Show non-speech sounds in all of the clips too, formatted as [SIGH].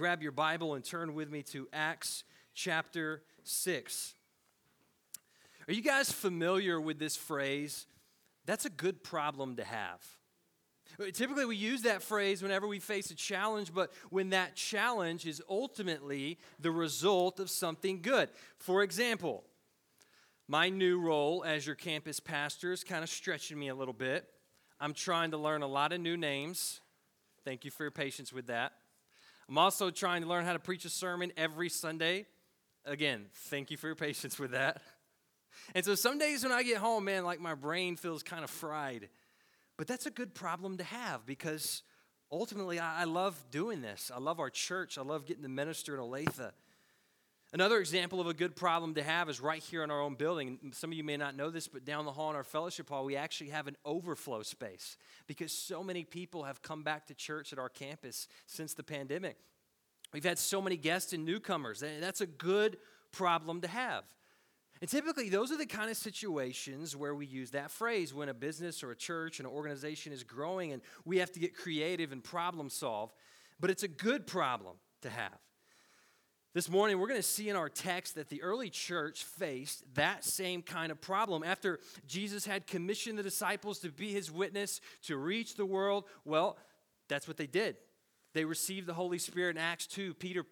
grab your Bible and turn with me to Acts chapter 6. Are you guys familiar with this phrase? That's a good problem to have. Typically, we use that phrase whenever we face a challenge, but when that challenge is ultimately the result of something good. For example, my new role as your campus pastor is kind of stretching me a little bit. I'm trying to learn a lot of new names. Thank you for your patience with that. I'm also trying to learn how to preach a sermon every Sunday. Again, thank you for your patience with that. And so some days when I get home, man, like my brain feels kind of fried. But that's a good problem to have because ultimately I, love doing this. I love our church. I love getting to minister in Olathe. Another example of a good problem to have is right here in our own building. Some of you may not know this, but down the hall in our fellowship hall, we actually have an overflow space because so many people have come back to church at our campus since the pandemic. We've had so many guests and newcomers. And That's a good problem to have. And typically, those are the kind of situations where we use that phrase when a business or a church, and an organization is growing and we have to get creative and problem solve. But it's a good problem to have. This morning, we're going to see in our text that the early church faced that same kind of problem. After Jesus had commissioned the disciples to be his witness, to reach the world, well, that's what they did. They received the Holy Spirit in Acts 2. Peter,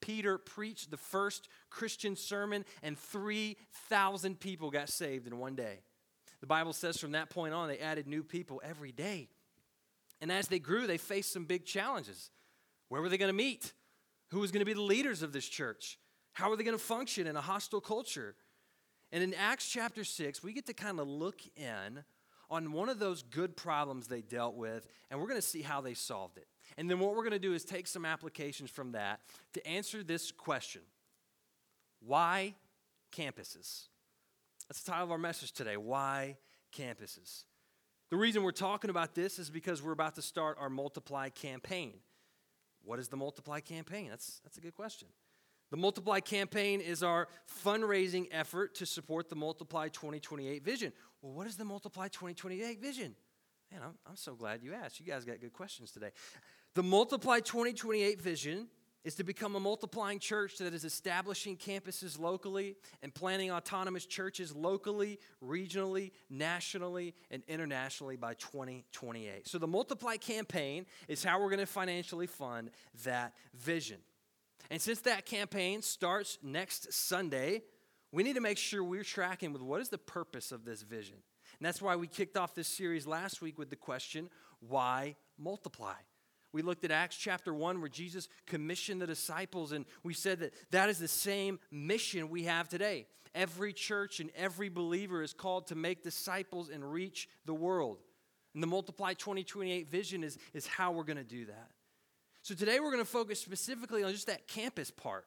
Peter preached the first Christian sermon, and 3,000 people got saved in one day. The Bible says from that point on, they added new people every day. And as they grew, they faced some big challenges. Where were they going to meet? Who was going to be the leaders of this church? How are they going to function in a hostile culture? And in Acts chapter 6, we get to kind of look in on one of those good problems they dealt with, and we're going to see how they solved it. And then what we're going to do is take some applications from that to answer this question Why campuses? That's the title of our message today Why campuses? The reason we're talking about this is because we're about to start our Multiply campaign. What is the Multiply campaign? That's, that's a good question. The Multiply campaign is our fundraising effort to support the Multiply 2028 vision. Well, what is the Multiply 2028 vision? Man, I'm, I'm so glad you asked. You guys got good questions today. The Multiply 2028 vision is to become a multiplying church that is establishing campuses locally and planning autonomous churches locally, regionally, nationally, and internationally by 2028. So, the Multiply campaign is how we're going to financially fund that vision. And since that campaign starts next Sunday, we need to make sure we're tracking with what is the purpose of this vision. And that's why we kicked off this series last week with the question why multiply? We looked at Acts chapter 1 where Jesus commissioned the disciples, and we said that that is the same mission we have today. Every church and every believer is called to make disciples and reach the world. And the Multiply 2028 vision is, is how we're going to do that. So today we're going to focus specifically on just that campus part.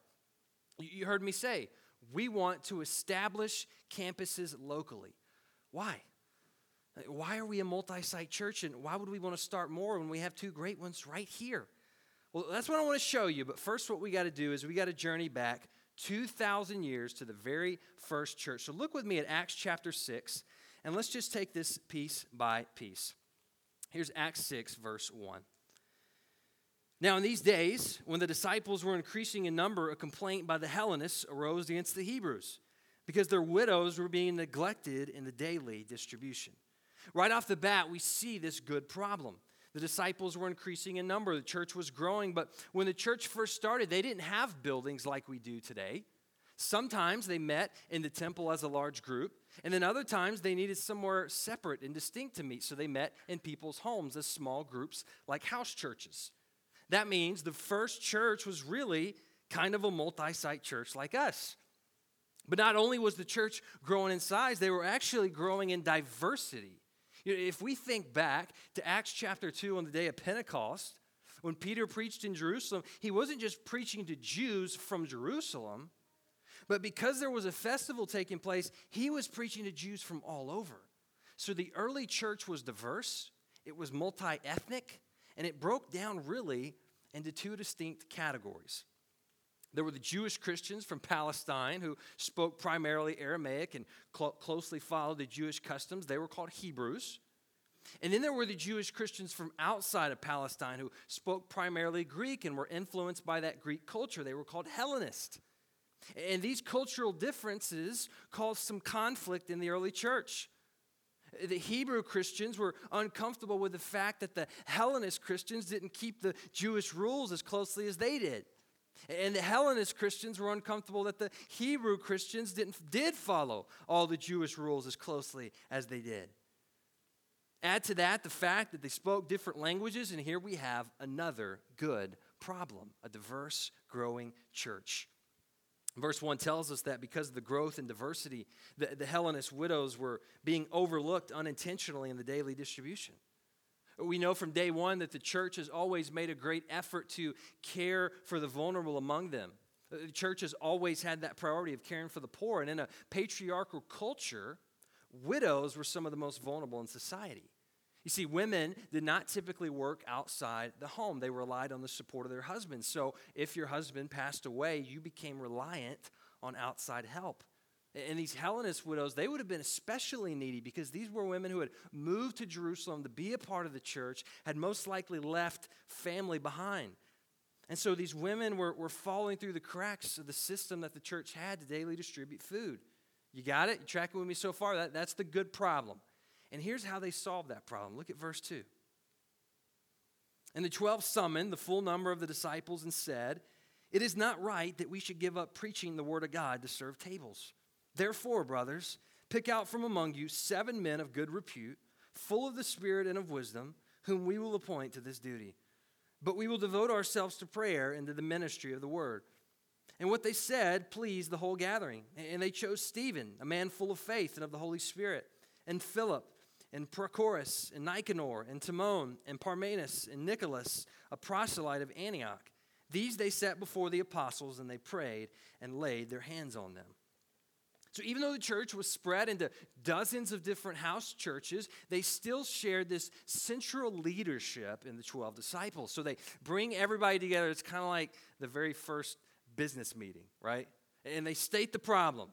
You heard me say, we want to establish campuses locally. Why? Why are we a multi site church and why would we want to start more when we have two great ones right here? Well, that's what I want to show you. But first, what we got to do is we got to journey back 2,000 years to the very first church. So look with me at Acts chapter 6, and let's just take this piece by piece. Here's Acts 6, verse 1. Now, in these days, when the disciples were increasing in number, a complaint by the Hellenists arose against the Hebrews because their widows were being neglected in the daily distribution. Right off the bat, we see this good problem. The disciples were increasing in number, the church was growing, but when the church first started, they didn't have buildings like we do today. Sometimes they met in the temple as a large group, and then other times they needed somewhere separate and distinct to meet, so they met in people's homes as small groups like house churches. That means the first church was really kind of a multi site church like us. But not only was the church growing in size, they were actually growing in diversity. You know, if we think back to Acts chapter 2 on the day of Pentecost, when Peter preached in Jerusalem, he wasn't just preaching to Jews from Jerusalem, but because there was a festival taking place, he was preaching to Jews from all over. So the early church was diverse, it was multi ethnic, and it broke down really into two distinct categories. There were the Jewish Christians from Palestine who spoke primarily Aramaic and cl- closely followed the Jewish customs. They were called Hebrews. And then there were the Jewish Christians from outside of Palestine who spoke primarily Greek and were influenced by that Greek culture. They were called Hellenist. And these cultural differences caused some conflict in the early church. The Hebrew Christians were uncomfortable with the fact that the Hellenist Christians didn't keep the Jewish rules as closely as they did. And the Hellenist Christians were uncomfortable that the Hebrew Christians didn't, did follow all the Jewish rules as closely as they did. Add to that the fact that they spoke different languages, and here we have another good problem a diverse, growing church. Verse 1 tells us that because of the growth and diversity, the, the Hellenist widows were being overlooked unintentionally in the daily distribution. We know from day one that the church has always made a great effort to care for the vulnerable among them. Uh, the church has always had that priority of caring for the poor. And in a patriarchal culture, widows were some of the most vulnerable in society. You see, women did not typically work outside the home. They relied on the support of their husbands. So if your husband passed away, you became reliant on outside help. And these Hellenist widows, they would have been especially needy because these were women who had moved to Jerusalem to be a part of the church, had most likely left family behind. And so these women were, were falling through the cracks of the system that the church had to daily distribute food. You got it? You tracking with me so far? That, that's the good problem. And here's how they solved that problem. Look at verse 2. And the 12 summoned the full number of the disciples and said, It is not right that we should give up preaching the word of God to serve tables. Therefore, brothers, pick out from among you seven men of good repute, full of the Spirit and of wisdom, whom we will appoint to this duty. But we will devote ourselves to prayer and to the ministry of the word. And what they said pleased the whole gathering. And they chose Stephen, a man full of faith and of the Holy Spirit, and Philip and Prochorus, and Nicanor, and Timon, and Parmenas, and Nicholas, a proselyte of Antioch. These they set before the apostles, and they prayed and laid their hands on them. So, even though the church was spread into dozens of different house churches, they still shared this central leadership in the 12 disciples. So, they bring everybody together. It's kind of like the very first business meeting, right? And they state the problem.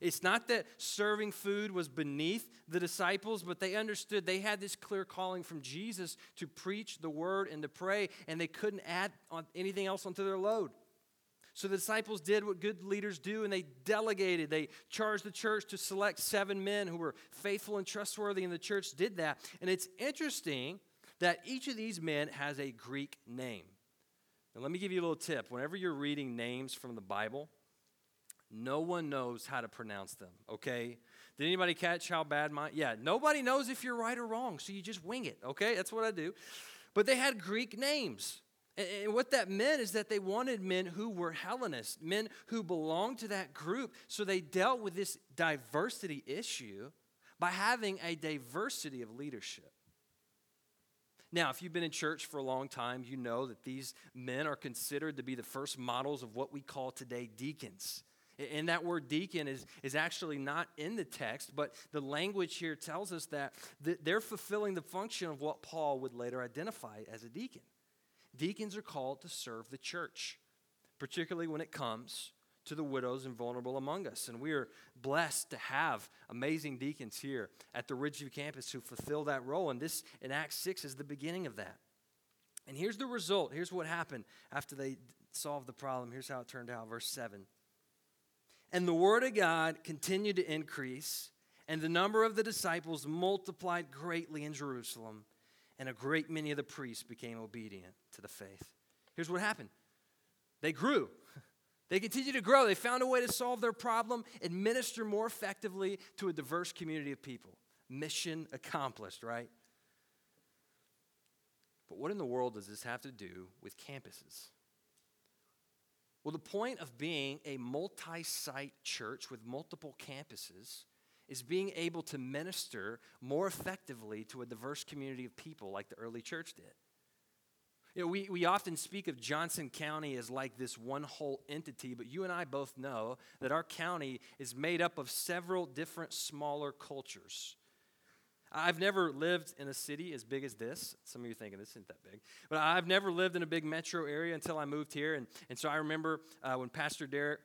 It's not that serving food was beneath the disciples, but they understood they had this clear calling from Jesus to preach the word and to pray, and they couldn't add anything else onto their load. So the disciples did what good leaders do, and they delegated. They charged the church to select seven men who were faithful and trustworthy, and the church did that. And it's interesting that each of these men has a Greek name. Now, let me give you a little tip. Whenever you're reading names from the Bible, no one knows how to pronounce them, okay? Did anybody catch how bad my Yeah, nobody knows if you're right or wrong, so you just wing it, okay? That's what I do. But they had Greek names. And what that meant is that they wanted men who were Hellenists, men who belonged to that group. So they dealt with this diversity issue by having a diversity of leadership. Now, if you've been in church for a long time, you know that these men are considered to be the first models of what we call today deacons. And that word deacon is, is actually not in the text, but the language here tells us that they're fulfilling the function of what Paul would later identify as a deacon. Deacons are called to serve the church, particularly when it comes to the widows and vulnerable among us. And we are blessed to have amazing deacons here at the Ridgeview campus who fulfill that role. And this in Acts 6 is the beginning of that. And here's the result. Here's what happened after they solved the problem. Here's how it turned out. Verse 7. And the word of God continued to increase, and the number of the disciples multiplied greatly in Jerusalem, and a great many of the priests became obedient to the faith. Here's what happened they grew. [LAUGHS] They continued to grow. They found a way to solve their problem and minister more effectively to a diverse community of people. Mission accomplished, right? But what in the world does this have to do with campuses? Well, the point of being a multi site church with multiple campuses is being able to minister more effectively to a diverse community of people like the early church did. You know, we, we often speak of Johnson County as like this one whole entity, but you and I both know that our county is made up of several different smaller cultures. I've never lived in a city as big as this. Some of you are thinking this isn't that big. But I've never lived in a big metro area until I moved here. And, and so I remember uh, when Pastor Derek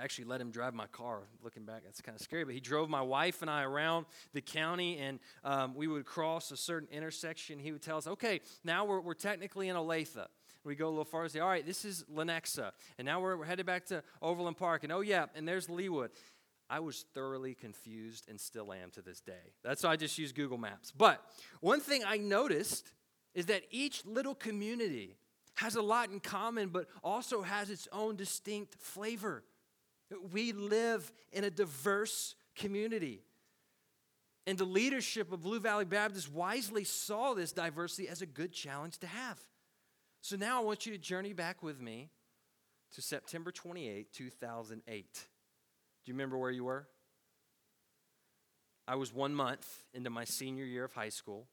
I actually let him drive my car. Looking back, that's kind of scary. But he drove my wife and I around the county, and um, we would cross a certain intersection. He would tell us, okay, now we're, we're technically in Olathe. We go a little farther, say, all right, this is Lenexa. And now we're, we're headed back to Overland Park. And oh, yeah, and there's Leawood. I was thoroughly confused and still am to this day. That's why I just use Google Maps. But one thing I noticed is that each little community has a lot in common, but also has its own distinct flavor. We live in a diverse community. And the leadership of Blue Valley Baptist wisely saw this diversity as a good challenge to have. So now I want you to journey back with me to September 28, 2008. Do you remember where you were? I was one month into my senior year of high school.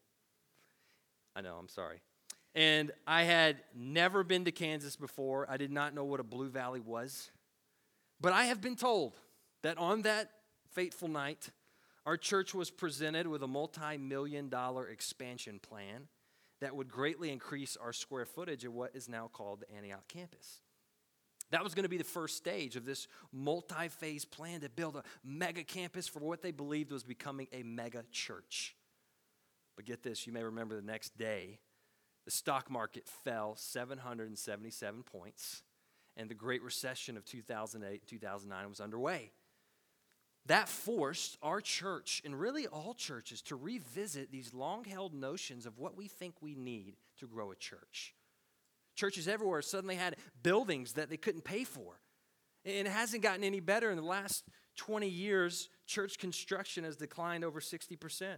I know, I'm sorry. And I had never been to Kansas before. I did not know what a Blue Valley was. But I have been told that on that fateful night, our church was presented with a multi million dollar expansion plan that would greatly increase our square footage of what is now called the Antioch campus. That was going to be the first stage of this multi phase plan to build a mega campus for what they believed was becoming a mega church. But get this, you may remember the next day, the stock market fell 777 points, and the Great Recession of 2008 2009 was underway. That forced our church, and really all churches, to revisit these long held notions of what we think we need to grow a church. Churches everywhere suddenly had buildings that they couldn't pay for. And it hasn't gotten any better. In the last 20 years, church construction has declined over 60%.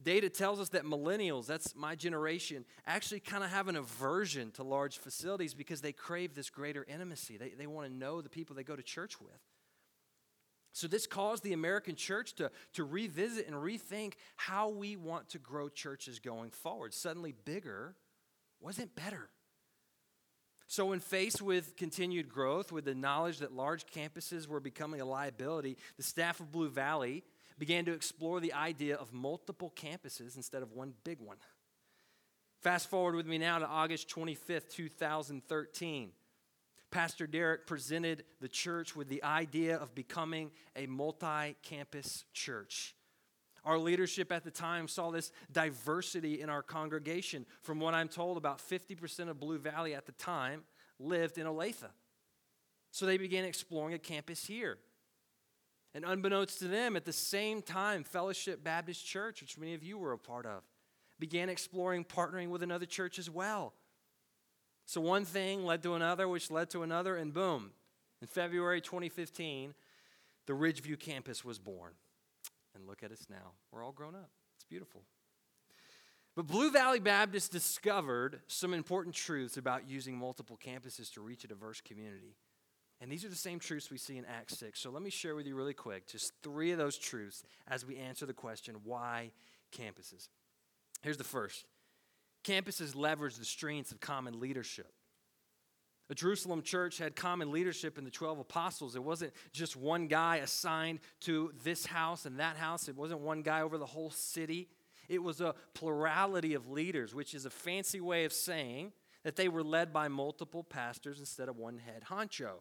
Data tells us that millennials, that's my generation, actually kind of have an aversion to large facilities because they crave this greater intimacy. They, they want to know the people they go to church with. So, this caused the American church to, to revisit and rethink how we want to grow churches going forward. Suddenly, bigger wasn't better. So, when faced with continued growth, with the knowledge that large campuses were becoming a liability, the staff of Blue Valley began to explore the idea of multiple campuses instead of one big one. Fast forward with me now to August 25th, 2013. Pastor Derek presented the church with the idea of becoming a multi campus church. Our leadership at the time saw this diversity in our congregation. From what I'm told, about 50% of Blue Valley at the time lived in Olathe. So they began exploring a campus here. And unbeknownst to them, at the same time, Fellowship Baptist Church, which many of you were a part of, began exploring partnering with another church as well. So one thing led to another, which led to another, and boom, in February 2015, the Ridgeview campus was born. And look at us now. We're all grown up. It's beautiful. But Blue Valley Baptist discovered some important truths about using multiple campuses to reach a diverse community. And these are the same truths we see in Acts 6. So let me share with you really quick just three of those truths as we answer the question why campuses? Here's the first Campuses leverage the strengths of common leadership. The Jerusalem church had common leadership in the 12 apostles. It wasn't just one guy assigned to this house and that house, it wasn't one guy over the whole city. It was a plurality of leaders, which is a fancy way of saying that they were led by multiple pastors instead of one head honcho.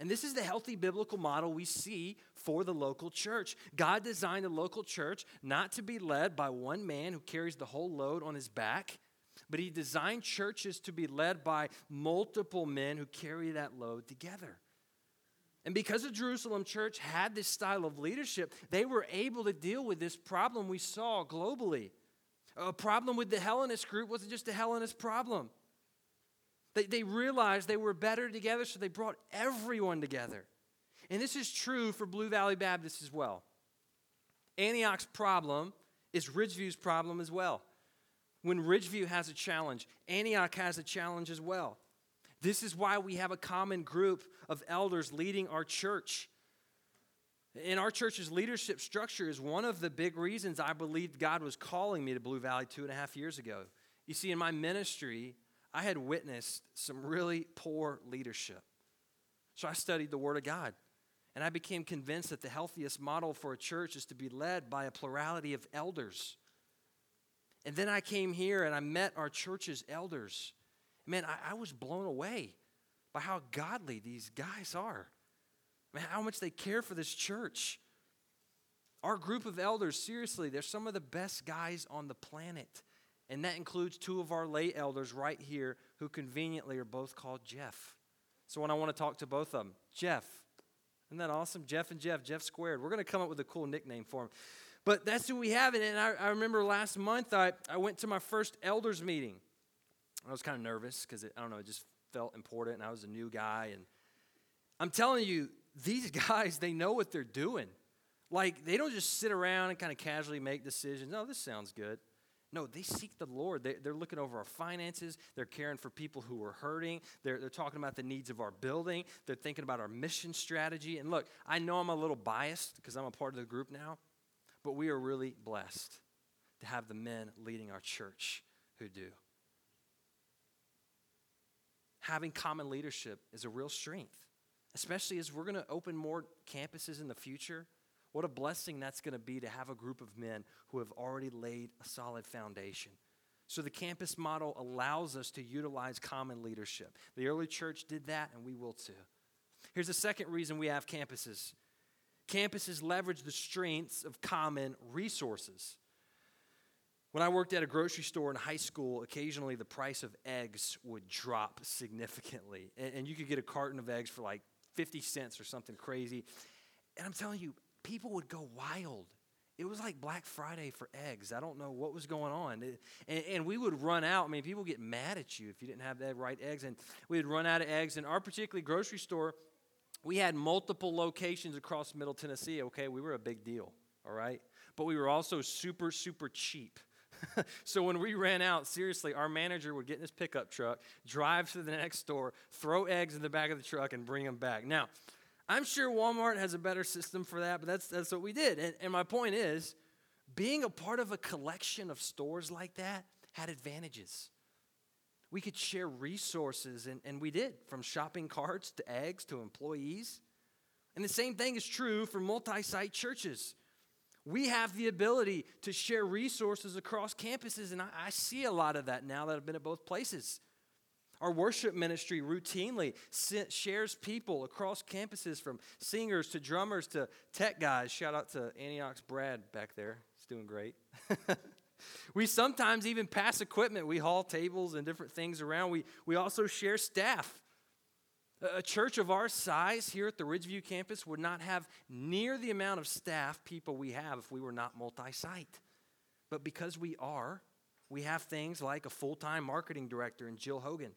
And this is the healthy biblical model we see for the local church. God designed the local church not to be led by one man who carries the whole load on his back, but He designed churches to be led by multiple men who carry that load together. And because the Jerusalem church had this style of leadership, they were able to deal with this problem we saw globally. A problem with the Hellenist group wasn't just a Hellenist problem. They, they realized they were better together, so they brought everyone together. And this is true for Blue Valley Baptist as well. Antioch's problem is Ridgeview's problem as well. When Ridgeview has a challenge, Antioch has a challenge as well. This is why we have a common group of elders leading our church. And our church's leadership structure is one of the big reasons I believed God was calling me to Blue Valley two and a half years ago. You see, in my ministry, I had witnessed some really poor leadership. So I studied the Word of God. And I became convinced that the healthiest model for a church is to be led by a plurality of elders. And then I came here and I met our church's elders. Man, I, I was blown away by how godly these guys are. Man, how much they care for this church. Our group of elders, seriously, they're some of the best guys on the planet. And that includes two of our lay elders right here who conveniently are both called Jeff. So when I want to talk to both of them, Jeff. Isn't that awesome? Jeff and Jeff, Jeff squared. We're going to come up with a cool nickname for him. But that's who we have. And I, I remember last month I, I went to my first elders meeting. I was kind of nervous because I don't know, it just felt important. And I was a new guy. And I'm telling you, these [LAUGHS] guys, they know what they're doing. Like, they don't just sit around and kind of casually make decisions. Oh, this sounds good. No, they seek the Lord. They, are looking over our finances. They're caring for people who are hurting. They're, they're talking about the needs of our building. They're thinking about our mission strategy. And look, I know I'm a little biased because I'm a part of the group now, but we are really blessed to have the men leading our church who do. Having common leadership is a real strength, especially as we're going to open more campuses in the future what a blessing that's going to be to have a group of men who have already laid a solid foundation. So, the campus model allows us to utilize common leadership. The early church did that, and we will too. Here's the second reason we have campuses campuses leverage the strengths of common resources. When I worked at a grocery store in high school, occasionally the price of eggs would drop significantly. And, you could get a carton of eggs for like 50 cents or something crazy. And I'm telling you, people would go wild. It was like Black Friday for eggs. I don't know what was going on. and, and, we would run out. I mean, people get mad at you if you didn't have the right eggs. And we'd run out of eggs. And our particular grocery store, we had multiple locations across Middle Tennessee. Okay, we were a big deal, all right? But we were also super, super cheap. [LAUGHS] so when we ran out, seriously, our manager would get in his pickup truck, drive to the next store, throw eggs in the back of the truck, and bring them back. Now, I'm sure Walmart has a better system for that, but that's, that's what we did. And, and my point is, being a part of a collection of stores like that had advantages. We could share resources, and, and we did, from shopping carts to eggs to employees. And the same thing is true for multi site churches. We have the ability to share resources across campuses, and I, I, see a lot of that now that I've been at both places. Our worship ministry routinely shares people across campuses from singers to drummers to tech guys. Shout out to Antioch's Brad back there. He's doing great. [LAUGHS] we sometimes even pass equipment. We haul tables and different things around. We, we also share staff. A church of our size here at the Ridgeview campus would not have near the amount of staff people we have if we were not multi site. But because we are, we have things like a full time marketing director and Jill Hogan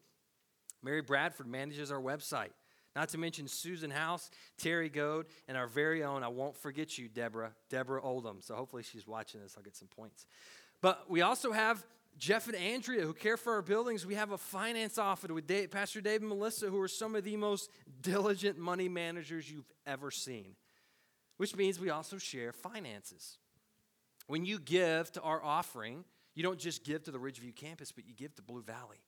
Mary Bradford manages our website. Not to mention Susan House, Terry Goad, and our very own, I won't forget you, Deborah, Deborah Oldham. So hopefully she's watching this. I'll get some points. But we also have Jeff and Andrea who care for our buildings. We have a finance office with Dave, Pastor Dave and Melissa, who are some of the most diligent money managers you've ever seen, which means we also share finances. When you give to our offering, you don't just give to the Ridgeview campus, but you give to Blue Valley.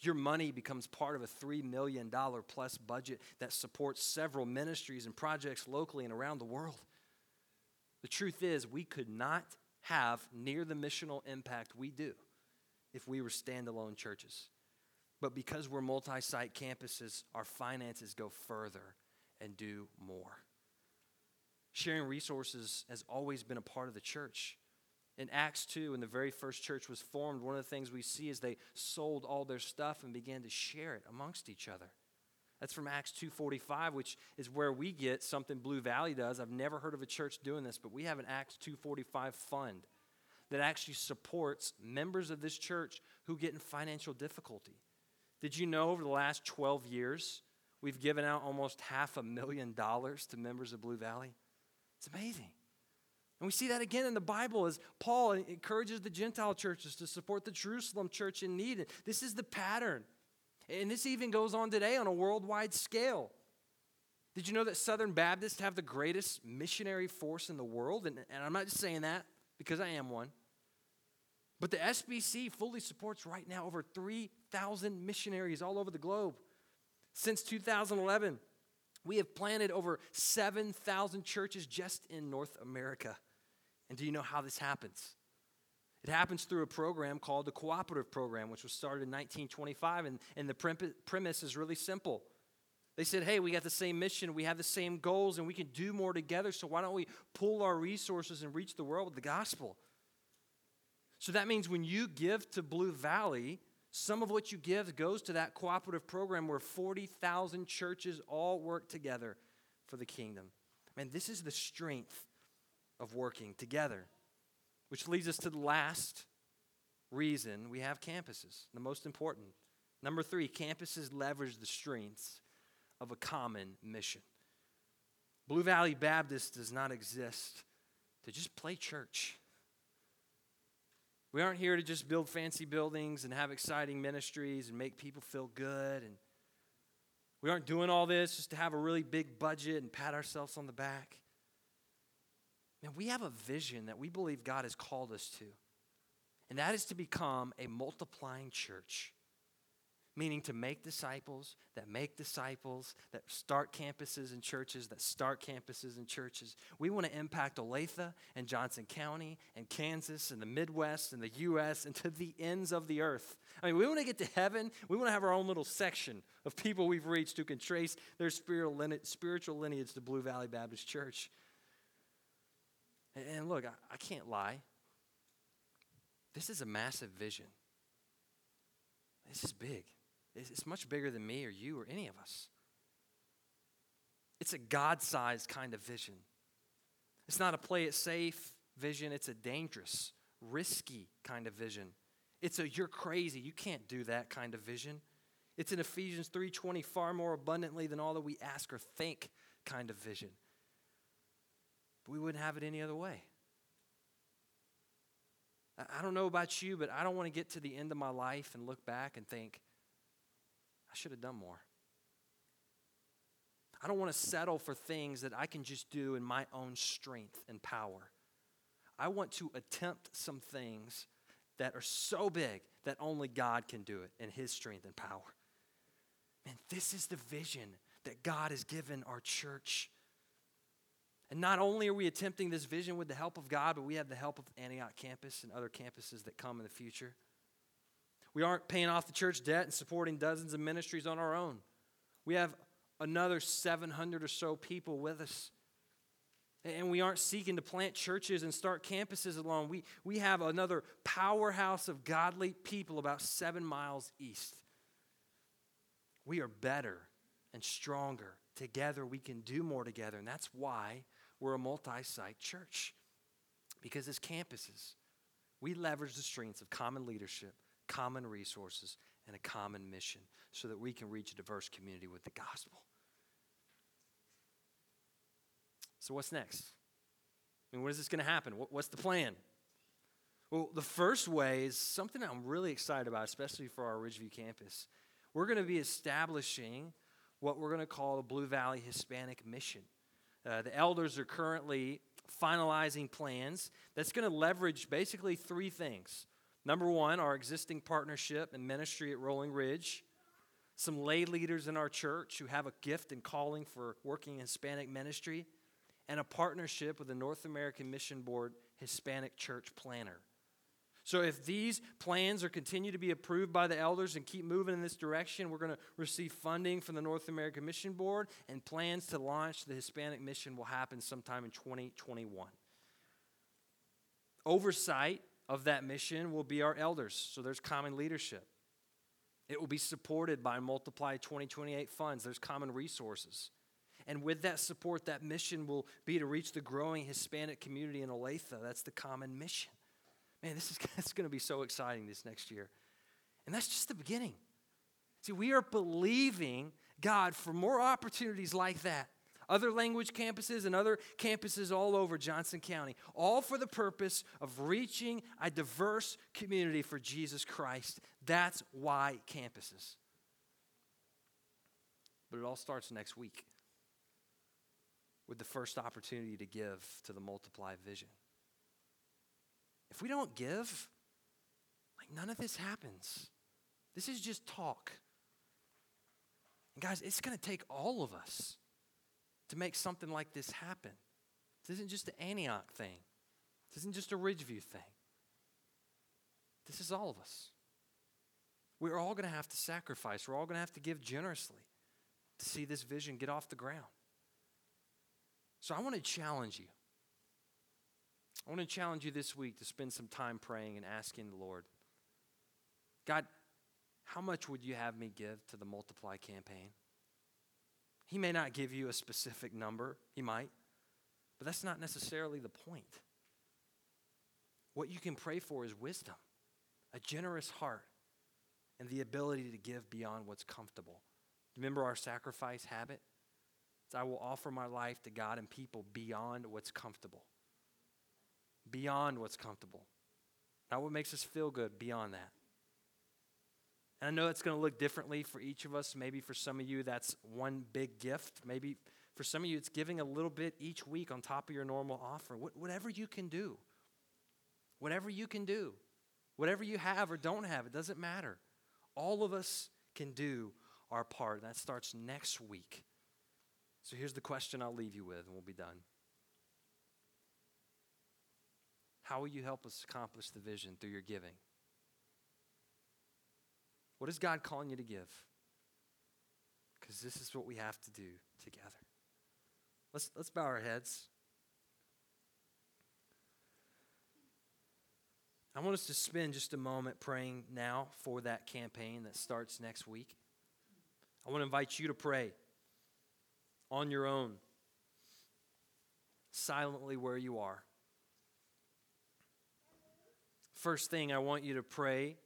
Your money becomes part of a $3 million plus budget that supports several ministries and projects locally and around the world. The truth is, we could not have near the missional impact we do if we were standalone churches. But because we're multi site campuses, our finances go further and do more. Sharing resources has always been a part of the church. In Acts 2, when the very first church was formed, one of the things we see is they sold all their stuff and began to share it amongst each other. That's from Acts 2:45, which is where we get something Blue Valley does. I've never heard of a church doing this, but we have an Acts 2:45 fund that actually supports members of this church who get in financial difficulty. Did you know over the last 12 years, we've given out almost half a million dollars to members of Blue Valley? It's amazing. And we see that again in the Bible as Paul encourages the Gentile churches to support the Jerusalem church in need. This is the pattern. And this even goes on today on a worldwide scale. Did you know that Southern Baptists have the greatest missionary force in the world? And, and I'm not just saying that because I am one. But the SBC fully supports right now over 3,000 missionaries all over the globe. Since 2011, we have planted over 7,000 churches just in North America. And do you know how this happens? It happens through a program called the Cooperative Program, which was started in 1925. And, and the premise is really simple They said, hey, we got the same mission, we have the same goals, and we can do more together, so why don't we pool our resources and reach the world with the gospel? So that means when you give to Blue Valley, some of what you give goes to that cooperative program where 40,000 churches all work together for the kingdom. Man, this is the strength of working together, which leads us to the last reason we have campuses, the most important. Number three, campuses leverage the strengths of a common mission. Blue Valley Baptist does not exist to just play church. We aren't here to just build fancy buildings and have exciting ministries and make people feel good. And we aren't doing all this just to have a really big budget and pat ourselves on the back. Man, we have a vision that we believe God has called us to, and that is to become a multiplying church meaning to make disciples that make disciples, that start campuses and churches, that start campuses and churches. We want to impact Olathe and Johnson County and Kansas and the Midwest and the U.S. and to the ends of the earth. I mean, we want to get to heaven. We want to have our own little section of people we've reached who can trace their spiritual lineage to Blue Valley Baptist Church. And look, I can't lie. This is a massive vision. This is big. It's much bigger than me or you or any of us. It's a God sized kind of vision. It's not a play it safe vision, it's a dangerous, risky kind of vision. It's a you're crazy, you can't do that kind of vision. It's in Ephesians 3:20 far more abundantly than all that we ask or think kind of vision. But we wouldn't have it any other way. I don't know about you, but I don't want to get to the end of my life and look back and think, I should have done more. I don't want to settle for things that I can just do in my own strength and power. I want to attempt some things that are so big that only God can do it in His strength and power. Man, this is the vision that God has given our church. And not only are we attempting this vision with the help of God, but we have the help of Antioch campus and other campuses that come in the future. We aren't paying off the church debt and supporting dozens of ministries on our own. We have another 700 or so people with us. And we aren't seeking to plant churches and start campuses alone. We, we have another powerhouse of godly people about seven miles east. We are better and stronger. Together, we can do more together. And that's why we're a multi site church. Because as campuses, we leverage the strengths of common leadership common resources, and a common mission so that we can reach a diverse community with the gospel. So, what's next? I mean, when is this going to happen? What's the plan? Well, the first way is something I'm really excited about, especially for our Ridgeview campus. We're going to be establishing what we're going to call the Blue Valley Hispanic Mission. Uh, the elders are currently finalizing plans that's going to leverage basically three things Number one, our existing partnership and ministry at Rolling Ridge. Some lay leaders in our church who have a gift and calling for working in Hispanic ministry, and a partnership with the North American Mission Board Hispanic Church Planner. So, if these plans are continue to be approved by the elders and keep moving in this direction, we're going to receive funding from the North American Mission Board, and plans to launch the Hispanic mission will happen sometime in 2021. Oversight of that mission will be our elders. So there's common leadership. It will be supported by Multiply 2028 funds. There's common resources. And with that support, that mission will be to reach the growing Hispanic community in Olathe. That's the common mission. Man, this is that's going to be so exciting this next year. And that's just the beginning. See, we are believing God for more opportunities like that other language campuses and other campuses all over Johnson County, all for the purpose of reaching a diverse community for Jesus Christ. That's why campuses. But it all starts next week with the first opportunity to give to the multiply vision. If we don't give, like none of this happens. This is just talk. And guys, it's going to take all of us to make something like this happen. This isn't just an Antioch thing, this isn't just a Ridgeview thing. This is all of us. We're all going to have to sacrifice, we're all going to have to give generously. to see this vision get off the ground. So I want to challenge you. I want to challenge you this week to spend some time praying and asking the Lord, God, how much would you have me give to the Multiply campaign? He may not give you a specific number, he might, but that's not necessarily the point. What you can pray for is wisdom, a generous heart, and the ability to give beyond what's comfortable. Remember our sacrifice habit? It's I will offer my life to God and people beyond what's comfortable. Beyond what's comfortable. Not what makes us feel good, beyond that. And I know it's going to look differently for each of us. Maybe for some of you, that's one big gift. Maybe for some of you, it's giving a little bit each week on top of your normal offering. whatever you can do. Whatever you can do. Whatever you have or don't have, it doesn't matter. All of us can do our part. That starts next week. So here's the question I'll leave you with, and we'll be done. How will you help us accomplish the vision through your giving? What is God calling you to give? Because this is what we have to do together. Let's, let's bow our heads. I want us to spend just a moment praying now for that campaign that starts next week. I want to invite you to pray on your own, silently where you are. First thing, I want you to pray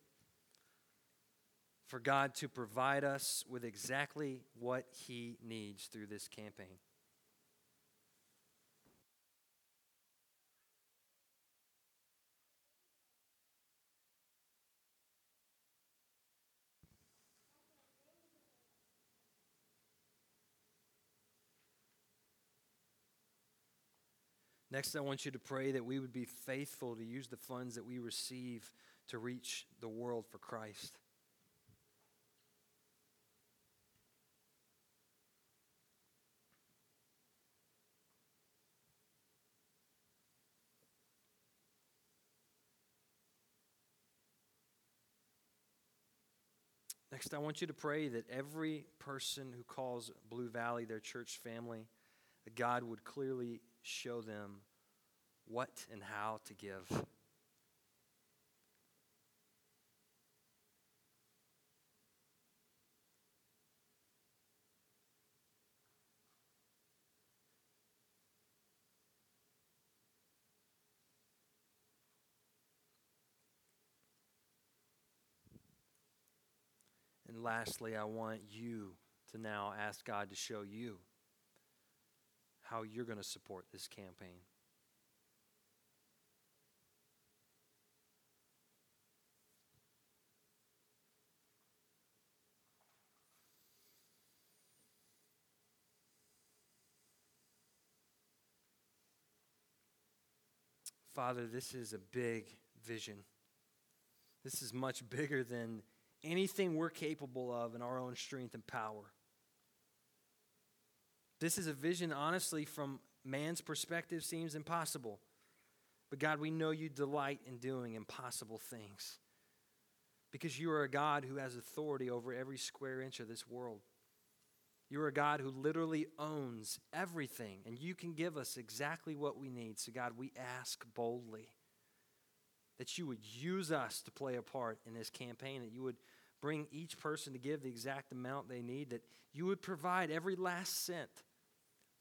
for God to provide us with exactly what He needs through this campaign. Next, I want you to pray that we would be faithful to use the funds that we receive to reach the world for Christ. Next, I want you to pray that every person who calls Blue Valley their church family, that God would clearly show them what and how to give. And lastly, I want you to now ask God to show you how you're going to support this campaign. Father, this is a big vision. This is much bigger than anything we're capable of in our own strength and power. This is a vision, honestly, from man's perspective, seems impossible. But God, we know you delight in doing impossible things because you are a God who has authority over every square inch of this world. You're a God who literally owns everything, and you can give us exactly what we need. So, God, we ask boldly that you would use us to play a part in this campaign, that you would bring each person to give the exact amount they need, that you would provide every last cent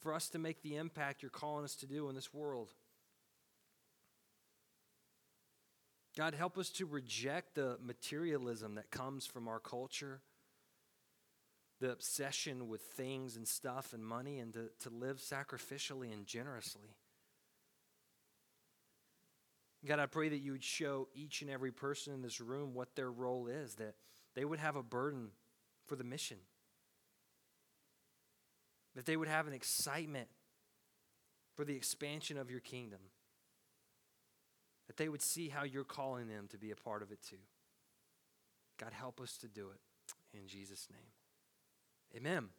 for us to make the impact you're calling us to do in this world. God, help us to reject the materialism that comes from our culture, the obsession with things and stuff and money, and to, to live sacrificially and generously. God, I pray that you would show each and every person in this room what their role is, that they would have a burden for the mission, that they would have an excitement for the expansion of your kingdom, that they would see how you're calling them to be a part of it too. God, help us to do it in Jesus' name. Amen.